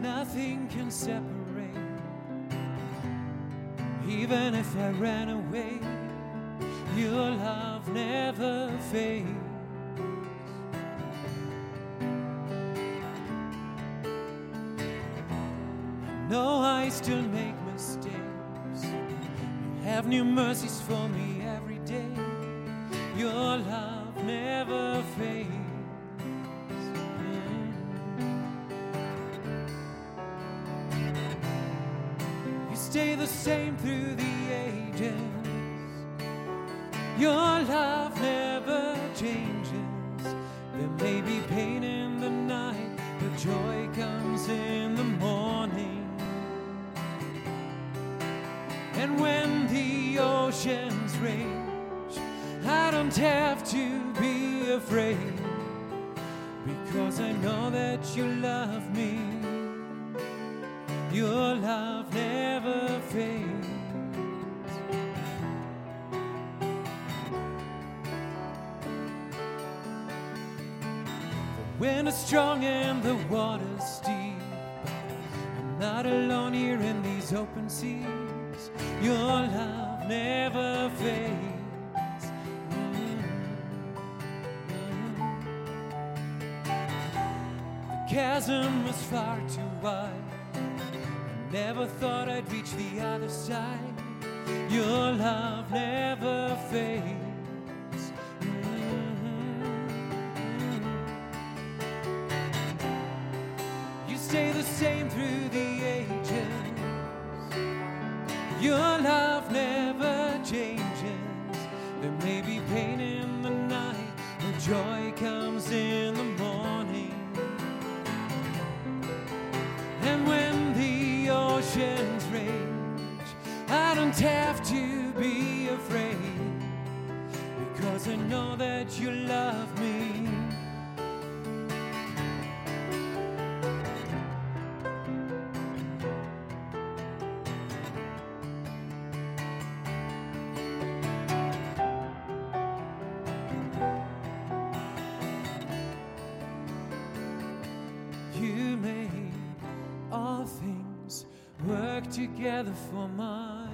nothing can separate. Even if I ran away, your love never fades. Know I still make mistakes. You have new mercies for me every day. Your love never fades. Stay the same through the ages. Your love never changes. There may be pain in the night, but joy comes in the morning. And when the oceans rage, I don't have to be afraid because I know that you love me. Your love never fades. When it's strong and the water's deep, I'm not alone here in these open seas. Your love never fades. Mm. The chasm was far too wide. Never thought I'd reach the other side. Your love never fades. Mm-hmm. You stay the same through the ages. Your love never changes. There may be pain in the night, but joy comes in the morning. Don't have to be afraid because I know that you love me. You make all things work together for my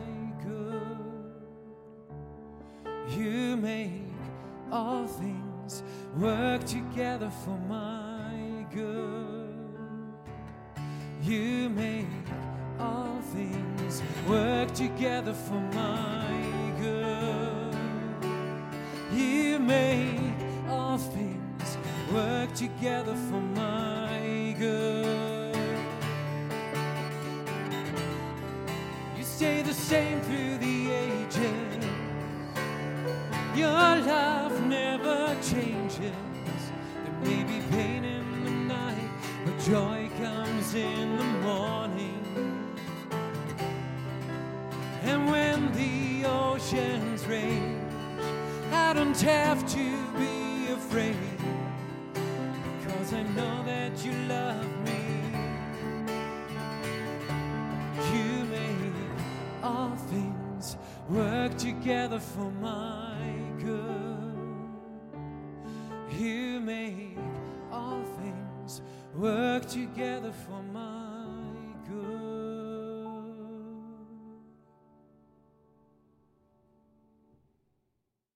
You make all things work together for my good. You make all things work together for my good. You make all things work together for my good. You stay the same through Your love never changes. There may be pain in the night, but joy comes in the morning. And when the oceans rage, I don't have to be afraid because I know that you love me. You make all things work together for my make all things work together for my